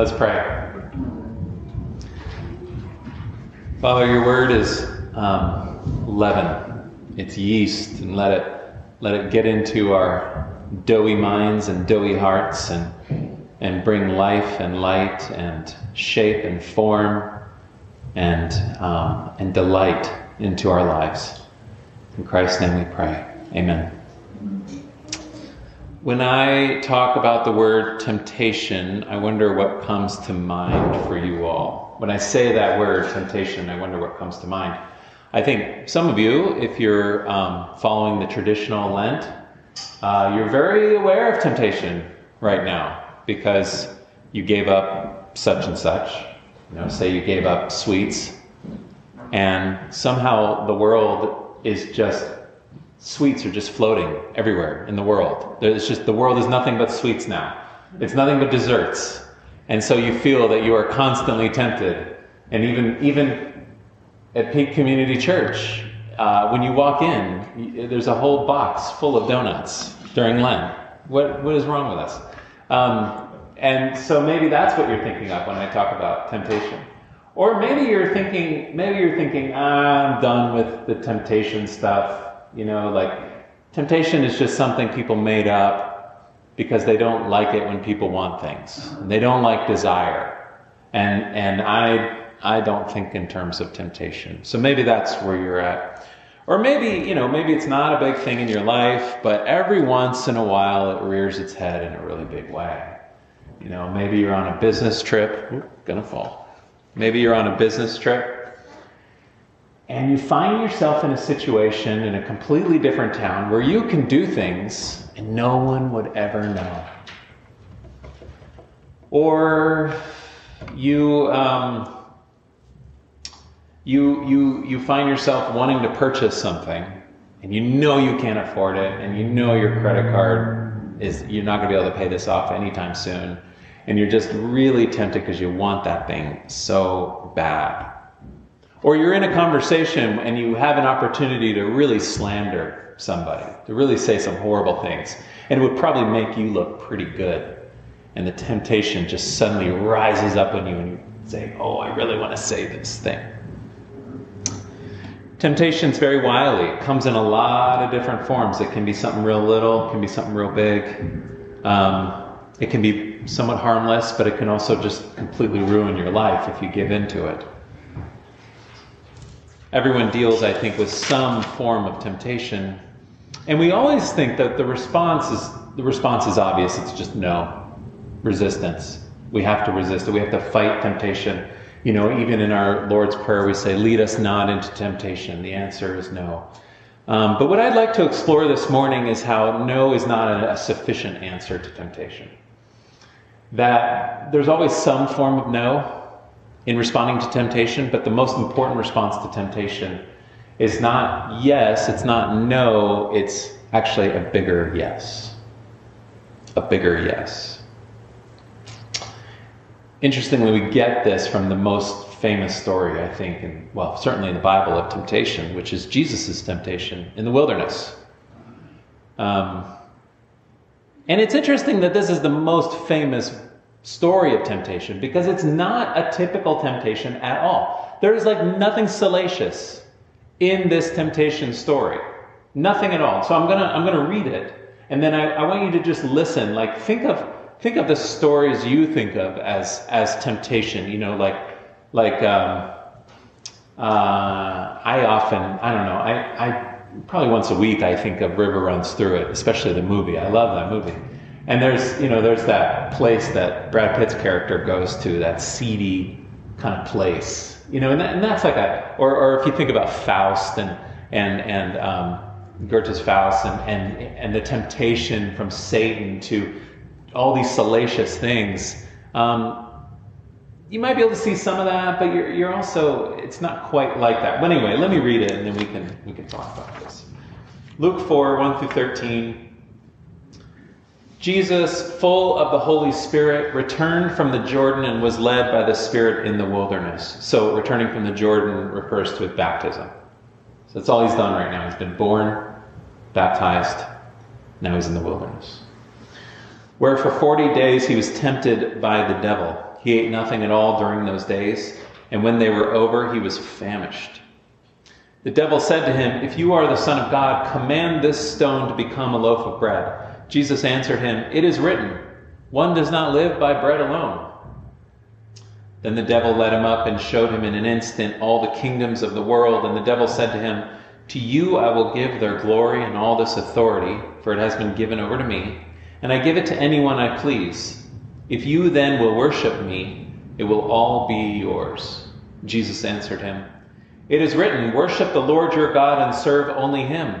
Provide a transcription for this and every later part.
Let's pray. Father, your word is um, leaven. It's yeast, and let it let it get into our doughy minds and doughy hearts, and and bring life and light and shape and form and um, and delight into our lives. In Christ's name, we pray. Amen. When I talk about the word temptation, I wonder what comes to mind for you all. When I say that word temptation, I wonder what comes to mind. I think some of you, if you're um, following the traditional Lent, uh, you're very aware of temptation right now because you gave up such and such. You know, say you gave up sweets, and somehow the world is just sweets are just floating everywhere in the world. It's just the world is nothing but sweets now. It's nothing but desserts. And so you feel that you are constantly tempted. And even even at Peak Community Church, uh, when you walk in, there's a whole box full of donuts during Lent. What what is wrong with us? Um, and so maybe that's what you're thinking of when I talk about temptation. Or maybe you're thinking, maybe you're thinking, ah, I'm done with the temptation stuff. You know, like temptation is just something people made up because they don't like it when people want things. They don't like desire. And and I I don't think in terms of temptation. So maybe that's where you're at. Or maybe, you know, maybe it's not a big thing in your life, but every once in a while it rears its head in a really big way. You know, maybe you're on a business trip, Oop, gonna fall. Maybe you're on a business trip and you find yourself in a situation in a completely different town where you can do things and no one would ever know. Or you, um, you, you, you find yourself wanting to purchase something and you know you can't afford it and you know your credit card is, you're not going to be able to pay this off anytime soon. And you're just really tempted because you want that thing so bad. Or you're in a conversation and you have an opportunity to really slander somebody, to really say some horrible things. And it would probably make you look pretty good. And the temptation just suddenly rises up on you and you say, Oh, I really want to say this thing. Temptation's very wily. It comes in a lot of different forms. It can be something real little, it can be something real big. Um, it can be somewhat harmless, but it can also just completely ruin your life if you give into it. Everyone deals, I think, with some form of temptation. And we always think that the response is the response is obvious. It's just no. Resistance. We have to resist it. We have to fight temptation. You know, even in our Lord's Prayer, we say, Lead us not into temptation. The answer is no. Um, but what I'd like to explore this morning is how no is not a, a sufficient answer to temptation. That there's always some form of no, in responding to temptation, but the most important response to temptation is not yes, it's not no, it's actually a bigger yes. A bigger yes. Interestingly, we get this from the most famous story, I think, in, well, certainly in the Bible of temptation, which is Jesus' temptation in the wilderness. Um, and it's interesting that this is the most famous story of temptation because it's not a typical temptation at all. There is like nothing salacious in this temptation story. Nothing at all. So I'm gonna I'm gonna read it and then I, I want you to just listen. Like think of think of the stories you think of as as temptation, you know, like like um, uh, I often I don't know, I, I probably once a week I think of River Runs Through It, especially the movie. I love that movie. And there's, you know, there's that place that Brad Pitt's character goes to, that seedy kind of place, you know, and, that, and that's like a, or, or if you think about Faust and, and, and um, Goethe's Faust and, and, and the temptation from Satan to all these salacious things, um, you might be able to see some of that, but you're, you're also, it's not quite like that. But anyway, let me read it and then we can, we can talk about this. Luke 4, 1 through 13. Jesus, full of the Holy Spirit, returned from the Jordan and was led by the Spirit in the wilderness. So, returning from the Jordan refers to baptism. So, that's all he's done right now. He's been born, baptized, now he's in the wilderness. Where for 40 days he was tempted by the devil. He ate nothing at all during those days, and when they were over, he was famished. The devil said to him, If you are the Son of God, command this stone to become a loaf of bread. Jesus answered him, It is written, One does not live by bread alone. Then the devil led him up and showed him in an instant all the kingdoms of the world. And the devil said to him, To you I will give their glory and all this authority, for it has been given over to me, and I give it to anyone I please. If you then will worship me, it will all be yours. Jesus answered him, It is written, Worship the Lord your God and serve only him.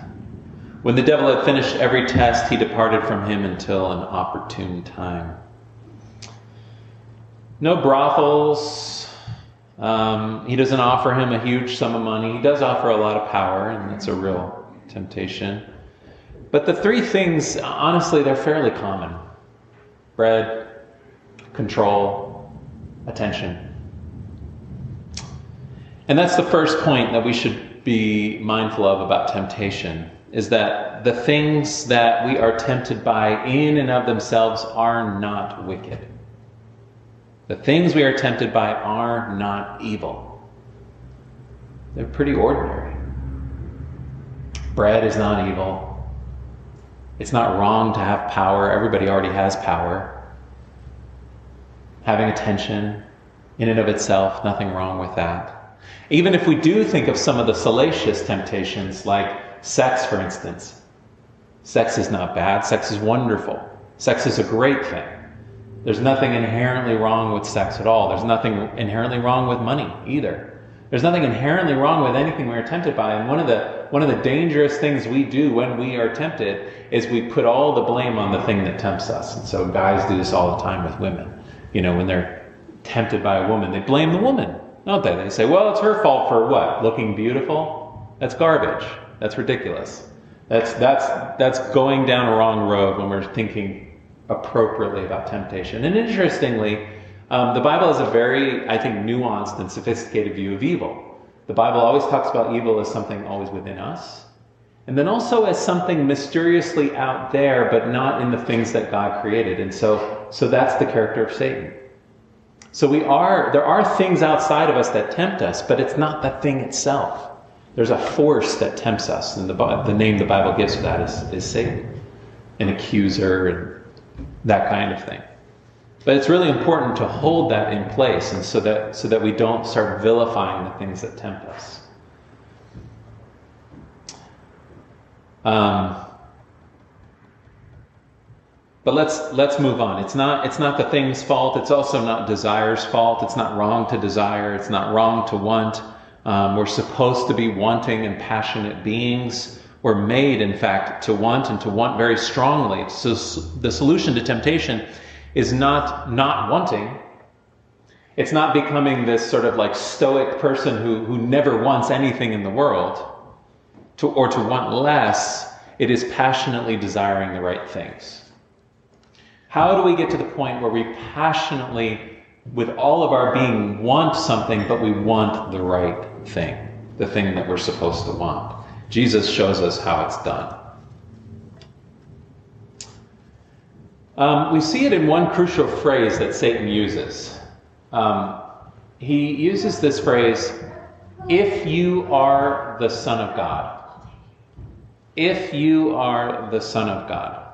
When the devil had finished every test, he departed from him until an opportune time. No brothels. Um, he doesn't offer him a huge sum of money. He does offer a lot of power, and that's a real temptation. But the three things, honestly, they're fairly common bread, control, attention. And that's the first point that we should be mindful of about temptation is that the things that we are tempted by in and of themselves are not wicked. The things we are tempted by are not evil. They're pretty ordinary. Bread is not evil. It's not wrong to have power. Everybody already has power. Having attention, in and of itself, nothing wrong with that. Even if we do think of some of the salacious temptations, like sex, for instance, sex is not bad, sex is wonderful, sex is a great thing. There's nothing inherently wrong with sex at all. There's nothing inherently wrong with money either. There's nothing inherently wrong with anything we are tempted by. And one of the one of the dangerous things we do when we are tempted is we put all the blame on the thing that tempts us. And so guys do this all the time with women. You know, when they're tempted by a woman, they blame the woman don't they? They say, well, it's her fault for what? Looking beautiful? That's garbage. That's ridiculous. That's, that's, that's going down a wrong road when we're thinking appropriately about temptation. And interestingly, um, the Bible has a very, I think, nuanced and sophisticated view of evil. The Bible always talks about evil as something always within us, and then also as something mysteriously out there, but not in the things that God created. And so, so that's the character of Satan. So we are, there are things outside of us that tempt us, but it's not the thing itself. There's a force that tempts us, and the, the name the Bible gives for that is, is Satan, an accuser, and that kind of thing. But it's really important to hold that in place, and so that so that we don't start vilifying the things that tempt us. Um, but let's let's move on. It's not it's not the thing's fault. It's also not desire's fault. It's not wrong to desire. It's not wrong to want. Um, we're supposed to be wanting and passionate beings. We're made, in fact, to want and to want very strongly. So the solution to temptation is not not wanting. It's not becoming this sort of like stoic person who, who never wants anything in the world, to, or to want less. It is passionately desiring the right things. How do we get to the point where we passionately, with all of our being, want something, but we want the right thing, the thing that we're supposed to want? Jesus shows us how it's done. Um, we see it in one crucial phrase that Satan uses. Um, he uses this phrase, if you are the Son of God. If you are the Son of God.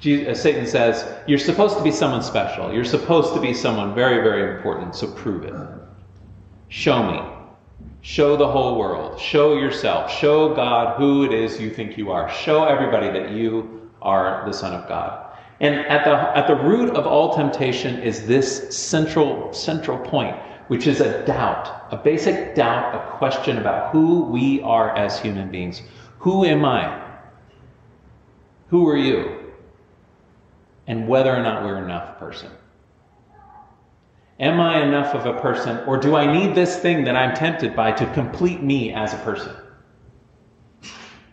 Jesus, uh, Satan says, You're supposed to be someone special. You're supposed to be someone very, very important, so prove it. Show me. Show the whole world. Show yourself. Show God who it is you think you are. Show everybody that you are the Son of God. And at the, at the root of all temptation is this central, central point, which is a doubt, a basic doubt, a question about who we are as human beings. Who am I? Who are you? and whether or not we're enough person. Am I enough of a person, or do I need this thing that I'm tempted by to complete me as a person?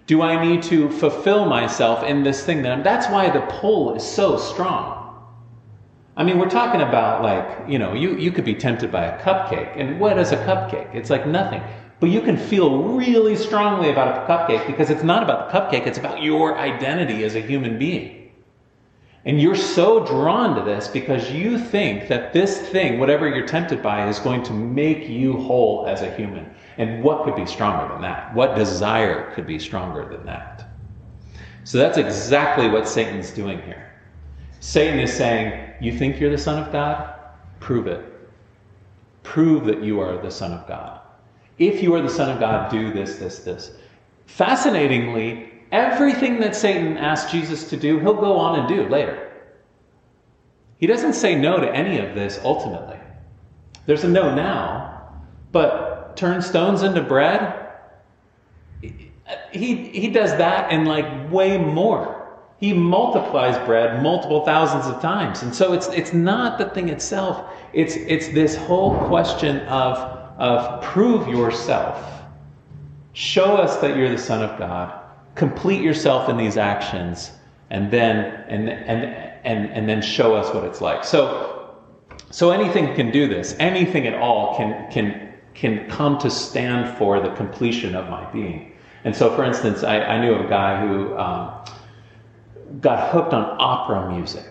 Do I need to fulfill myself in this thing that I'm? That's why the pull is so strong. I mean, we're talking about like, you know, you, you could be tempted by a cupcake. And what is a cupcake? It's like nothing. But you can feel really strongly about a cupcake because it's not about the cupcake, it's about your identity as a human being. And you're so drawn to this because you think that this thing, whatever you're tempted by, is going to make you whole as a human. And what could be stronger than that? What desire could be stronger than that? So that's exactly what Satan's doing here. Satan is saying, You think you're the Son of God? Prove it. Prove that you are the Son of God. If you are the Son of God, do this, this, this. Fascinatingly, Everything that Satan asked Jesus to do, he'll go on and do later. He doesn't say no to any of this ultimately. There's a no now, but turn stones into bread, he, he does that and like way more. He multiplies bread multiple thousands of times. And so it's, it's not the thing itself, it's, it's this whole question of, of prove yourself. Show us that you're the Son of God complete yourself in these actions and then and and and and then show us what it's like. So so anything can do this. Anything at all can can can come to stand for the completion of my being. And so for instance i, I knew a guy who um, got hooked on opera music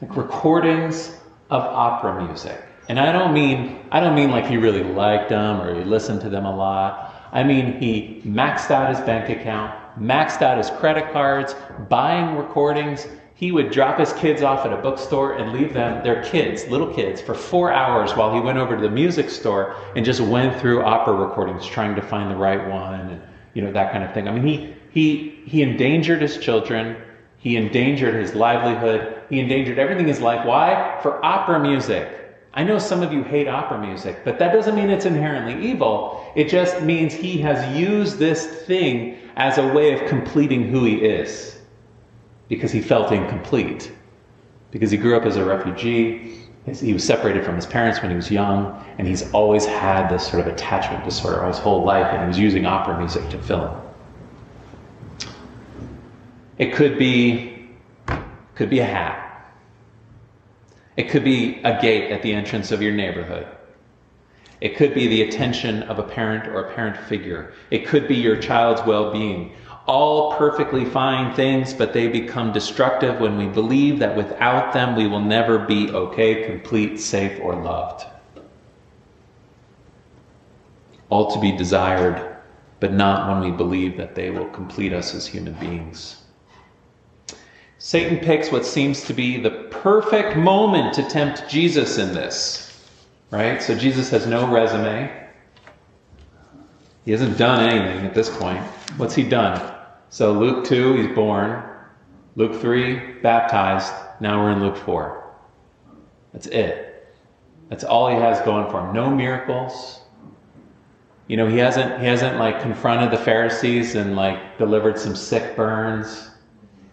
like recordings of opera music. And i don't mean i don't mean like he really liked them or he listened to them a lot. I mean he maxed out his bank account maxed out his credit cards, buying recordings. He would drop his kids off at a bookstore and leave them, their kids, little kids, for four hours while he went over to the music store and just went through opera recordings trying to find the right one and you know that kind of thing. I mean, he he he endangered his children. He endangered his livelihood. He endangered everything in his life. Why? For opera music. I know some of you hate opera music, but that doesn't mean it's inherently evil. It just means he has used this thing as a way of completing who he is because he felt incomplete. Because he grew up as a refugee, he was separated from his parents when he was young, and he's always had this sort of attachment disorder all his whole life, and he was using opera music to fill it. It could be, could be a hat. It could be a gate at the entrance of your neighborhood. It could be the attention of a parent or a parent figure. It could be your child's well being. All perfectly fine things, but they become destructive when we believe that without them we will never be okay, complete, safe, or loved. All to be desired, but not when we believe that they will complete us as human beings. Satan picks what seems to be the perfect moment to tempt Jesus in this right? So Jesus has no resume. He hasn't done anything at this point. What's he done? So Luke 2, he's born. Luke 3, baptized. Now we're in Luke 4. That's it. That's all he has going for him. No miracles. You know, he hasn't he hasn't like confronted the Pharisees and like delivered some sick burns.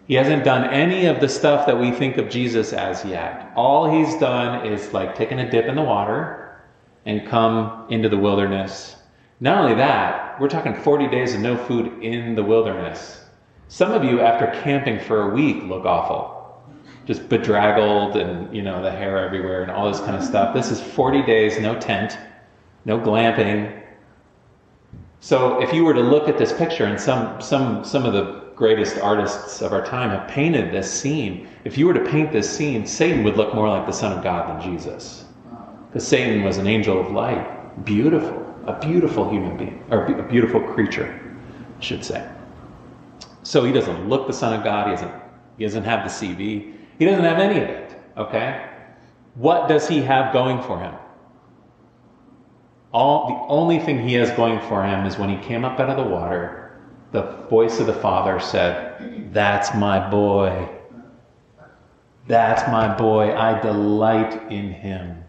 He hasn't done any of the stuff that we think of Jesus as yet. All he's done is like taken a dip in the water and come into the wilderness. Not only that, we're talking 40 days of no food in the wilderness. Some of you, after camping for a week, look awful. Just bedraggled and, you know, the hair everywhere and all this kind of stuff. This is 40 days, no tent, no glamping. So if you were to look at this picture and some, some, some of the greatest artists of our time have painted this scene. If you were to paint this scene, Satan would look more like the Son of God than Jesus. Because Satan was an angel of light, beautiful, a beautiful human being, or a beautiful creature, I should say. So he doesn't look the Son of God, he doesn't, he doesn't have the CV, he doesn't have any of it, okay? What does he have going for him? All, the only thing he has going for him is when he came up out of the water, the voice of the Father said, That's my boy. That's my boy. I delight in him.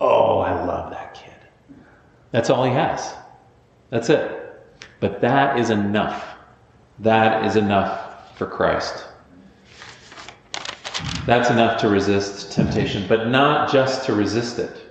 Oh, I love that kid. That's all he has. That's it. But that is enough. That is enough for Christ. That's enough to resist temptation, but not just to resist it,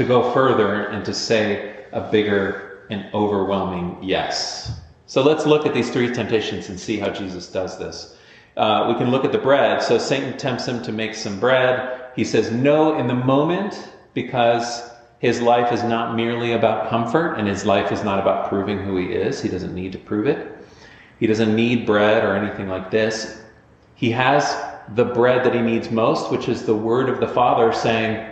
to go further and to say a bigger and overwhelming yes. So let's look at these three temptations and see how Jesus does this. Uh, we can look at the bread. So Satan tempts him to make some bread. He says no in the moment because his life is not merely about comfort and his life is not about proving who he is. He doesn't need to prove it. He doesn't need bread or anything like this. He has the bread that he needs most, which is the word of the Father saying,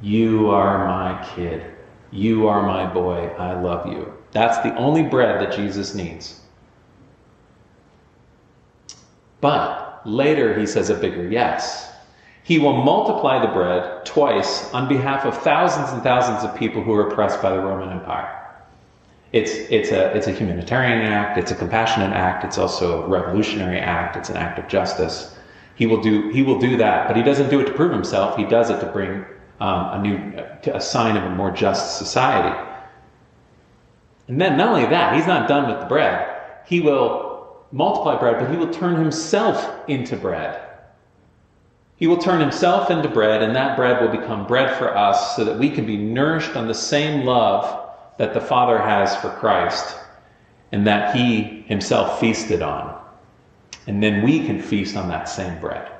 You are my kid. You are my boy. I love you. That's the only bread that Jesus needs. But later he says a bigger yes. He will multiply the bread twice on behalf of thousands and thousands of people who are oppressed by the Roman Empire. It's, it's, a, it's a humanitarian act, it's a compassionate act, it's also a revolutionary act, it's an act of justice. He will do, he will do that, but he doesn't do it to prove himself, he does it to bring um, a new, a sign of a more just society. And then not only that, he's not done with the bread. He will multiply bread, but he will turn himself into bread. He will turn himself into bread, and that bread will become bread for us so that we can be nourished on the same love that the Father has for Christ and that he himself feasted on. And then we can feast on that same bread.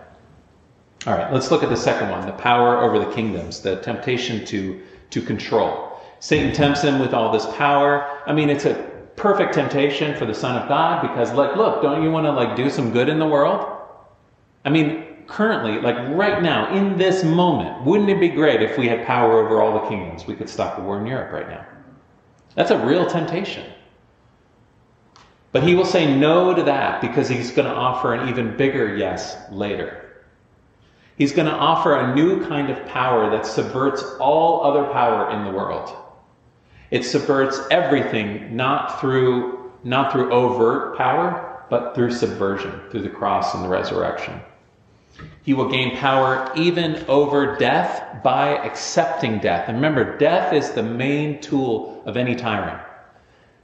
All right, let's look at the second one the power over the kingdoms, the temptation to, to control. Satan tempts him with all this power. I mean, it's a perfect temptation for the Son of God because, like, look, don't you want to like do some good in the world? I mean, currently, like right now, in this moment, wouldn't it be great if we had power over all the kingdoms? We could stop the war in Europe right now. That's a real temptation. But he will say no to that because he's going to offer an even bigger yes later. He's going to offer a new kind of power that subverts all other power in the world. It subverts everything not through not through overt power, but through subversion, through the cross and the resurrection. He will gain power even over death by accepting death. And remember, death is the main tool of any tyrant.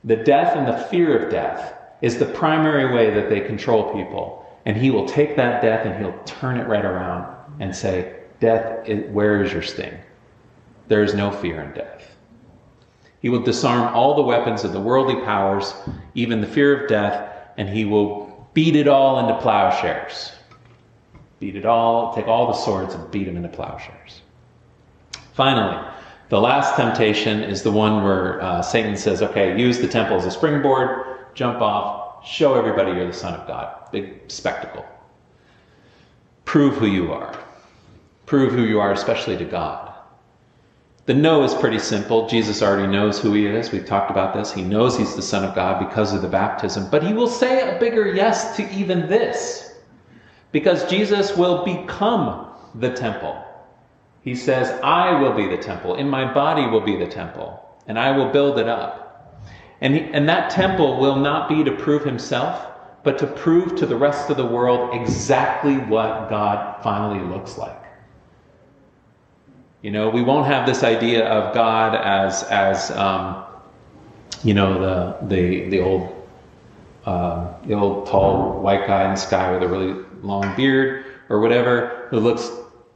The death and the fear of death is the primary way that they control people. And he will take that death and he'll turn it right around and say, Death, where is your sting? There is no fear in death. He will disarm all the weapons of the worldly powers, even the fear of death, and he will beat it all into plowshares. Beat it all, take all the swords and beat them into plowshares. Finally, the last temptation is the one where uh, Satan says, okay, use the temple as a springboard, jump off, show everybody you're the Son of God. Big spectacle. Prove who you are. Prove who you are, especially to God. The no is pretty simple. Jesus already knows who he is. We've talked about this. He knows he's the Son of God because of the baptism. But he will say a bigger yes to even this because Jesus will become the temple. He says, I will be the temple, and my body will be the temple, and I will build it up. And, he, and that temple will not be to prove himself, but to prove to the rest of the world exactly what God finally looks like. You know, we won't have this idea of God as, as um, you know, the, the, the old uh, the old tall white guy in the sky with a really long beard or whatever, who looks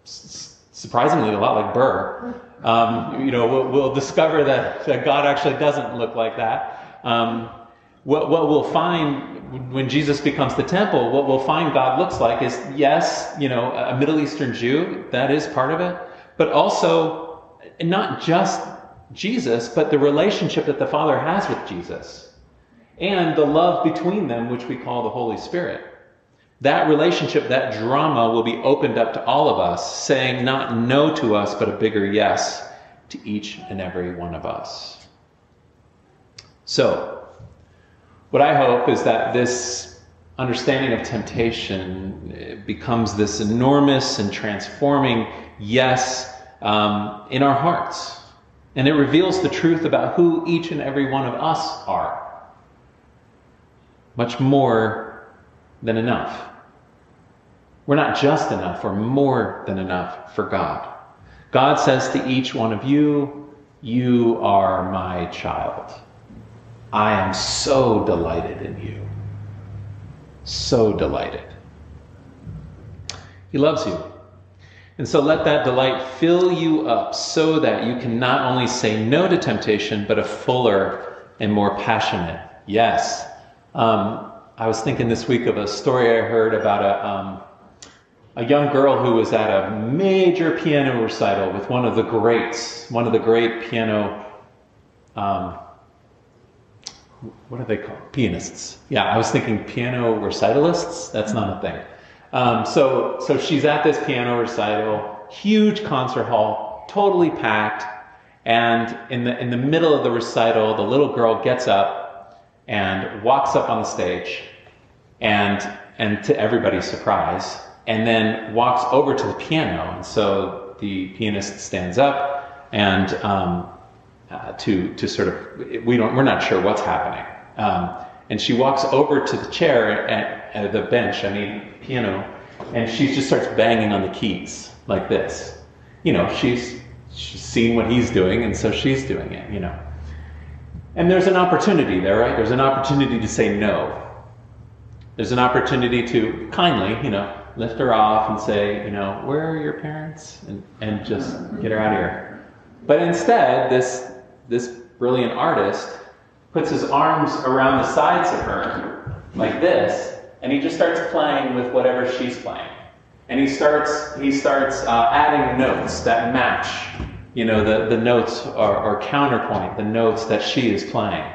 surprisingly a lot like Burr, um, you know, we'll, we'll, discover that, that God actually doesn't look like that. Um, what, what we'll find when Jesus becomes the temple, what we'll find God looks like is, yes, you know, a Middle Eastern Jew, that is part of it, but also not just Jesus, but the relationship that the Father has with Jesus and the love between them, which we call the Holy Spirit. That relationship, that drama will be opened up to all of us, saying not no to us, but a bigger yes to each and every one of us. So, what I hope is that this understanding of temptation eh, becomes this enormous and transforming yes um, in our hearts. And it reveals the truth about who each and every one of us are. Much more than enough. We're not just enough, we're more than enough for God. God says to each one of you, You are my child. I am so delighted in you. So delighted. He loves you. And so let that delight fill you up so that you can not only say no to temptation, but a fuller and more passionate yes. Um, I was thinking this week of a story I heard about a, um, a young girl who was at a major piano recital with one of the greats, one of the great piano, um, what are they called? Pianists. Yeah, I was thinking piano recitalists. That's not a thing. Um, so, so she's at this piano recital, huge concert hall, totally packed. And in the, in the middle of the recital, the little girl gets up and walks up on the stage and, and to everybody's surprise, and then walks over to the piano. And so the pianist stands up and um, uh, to, to sort of, we don't, we're not sure what's happening. Um, and she walks over to the chair at, at the bench, I mean, piano, and she just starts banging on the keys like this. You know, she's, she's seen what he's doing, and so she's doing it, you know. And there's an opportunity there, right? There's an opportunity to say no. There's an opportunity to kindly, you know, lift her off and say, you know, where are your parents? And, and just get her out of here. But instead, this, this brilliant artist puts his arms around the sides of her like this, and he just starts playing with whatever she's playing. And he starts, he starts uh, adding notes that match, you know, the, the notes or, counterpoint, the notes that she is playing.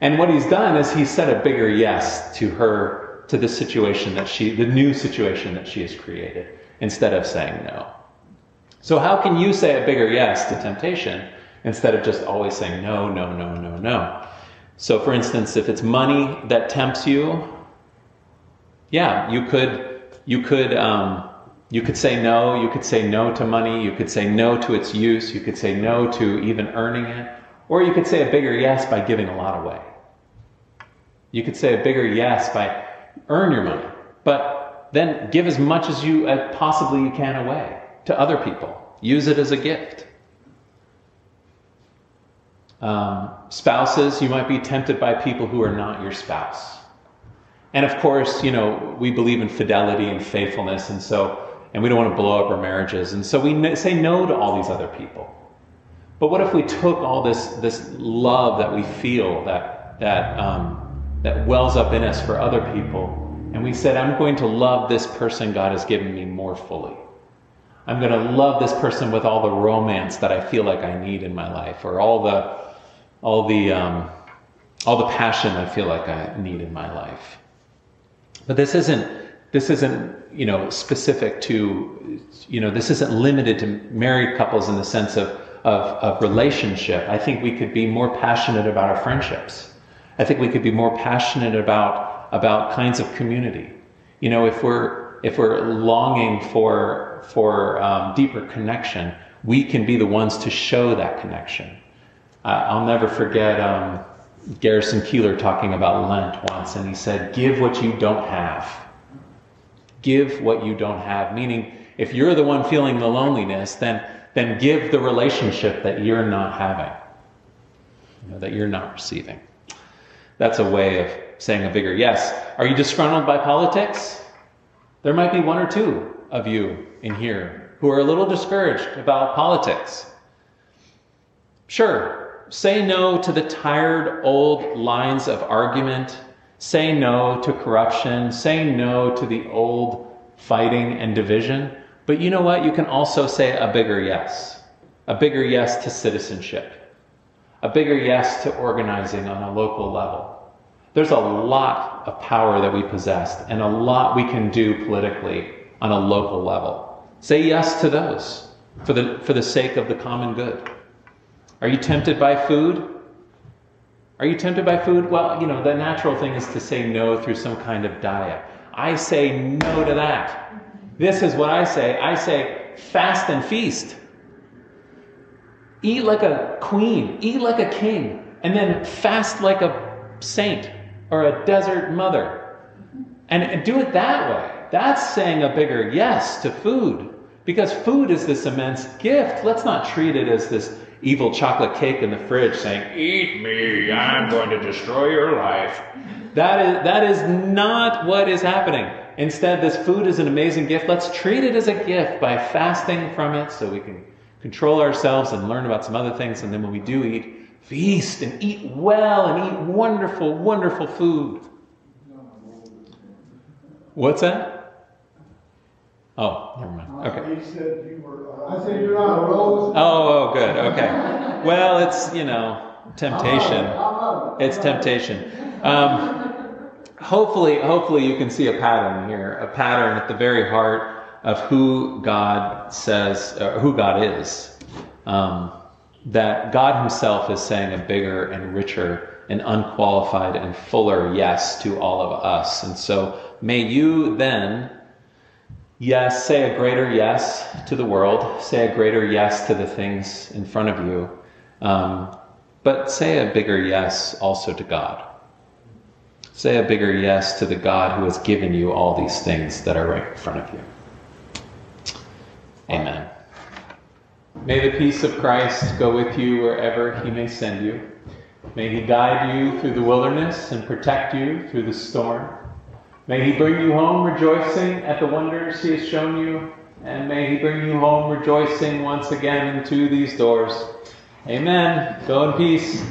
And what he's done is he's said a bigger yes to her, to the situation that she, the new situation that she has created, instead of saying no. So how can you say a bigger yes to temptation instead of just always saying no, no, no, no, no? So, for instance, if it's money that tempts you, yeah, you could, you could, um, you could say no. You could say no to money. You could say no to its use. You could say no to even earning it, or you could say a bigger yes by giving a lot away. You could say a bigger yes by earn your money, but then give as much as you as possibly you can away to other people. Use it as a gift. Um, spouses, you might be tempted by people who are not your spouse. And of course, you know, we believe in fidelity and faithfulness, and so, and we don't want to blow up our marriages. And so we say no to all these other people. But what if we took all this, this love that we feel, that, that, um, that wells up in us for other people, and we said, I'm going to love this person God has given me more fully. I'm going to love this person with all the romance that I feel like I need in my life, or all the all the, um, all the passion I feel like I need in my life. But this isn't, this isn't, you know, specific to, you know, this isn't limited to married couples in the sense of, of, of relationship. I think we could be more passionate about our friendships. I think we could be more passionate about, about kinds of community. You know, if we're, if we're longing for, for um, deeper connection, we can be the ones to show that connection. I'll never forget um, Garrison Keillor talking about Lent once, and he said, Give what you don't have. Give what you don't have. Meaning, if you're the one feeling the loneliness, then, then give the relationship that you're not having, you know, that you're not receiving. That's a way of saying a bigger yes. Are you disgruntled by politics? There might be one or two of you in here who are a little discouraged about politics. Sure, say no to the tired old lines of argument. Say no to corruption. Say no to the old fighting and division. But you know what? You can also say a bigger yes. A bigger yes to citizenship. A bigger yes to organizing on a local level. There's a lot of power that we possess and a lot we can do politically on a local level. Say yes to those for the, for the sake of the common good. Are you tempted by food? Are you tempted by food? Well, you know, the natural thing is to say no through some kind of diet. I say no to that. This is what I say I say fast and feast. Eat like a queen, eat like a king, and then fast like a saint or a desert mother. And do it that way. That's saying a bigger yes to food. Because food is this immense gift. Let's not treat it as this evil chocolate cake in the fridge saying, Eat me, I'm going to destroy your life. That is, that is not what is happening. Instead, this food is an amazing gift. Let's treat it as a gift by fasting from it so we can control ourselves and learn about some other things. And then when we do eat, feast and eat well and eat wonderful, wonderful food. What's that? Oh, never mind. Okay. He said you were. I said you're on a roll. Oh, oh, good. Okay. Well, it's you know temptation. It's temptation. Um, hopefully, hopefully you can see a pattern here. A pattern at the very heart of who God says, uh, who God is. Um, that God Himself is saying a bigger and richer and unqualified and fuller yes to all of us. And so may you then Yes, say a greater yes to the world. Say a greater yes to the things in front of you. Um, but say a bigger yes also to God. Say a bigger yes to the God who has given you all these things that are right in front of you. Amen. May the peace of Christ go with you wherever he may send you. May he guide you through the wilderness and protect you through the storm. May he bring you home rejoicing at the wonders he has shown you, and may he bring you home rejoicing once again into these doors. Amen. Go in peace.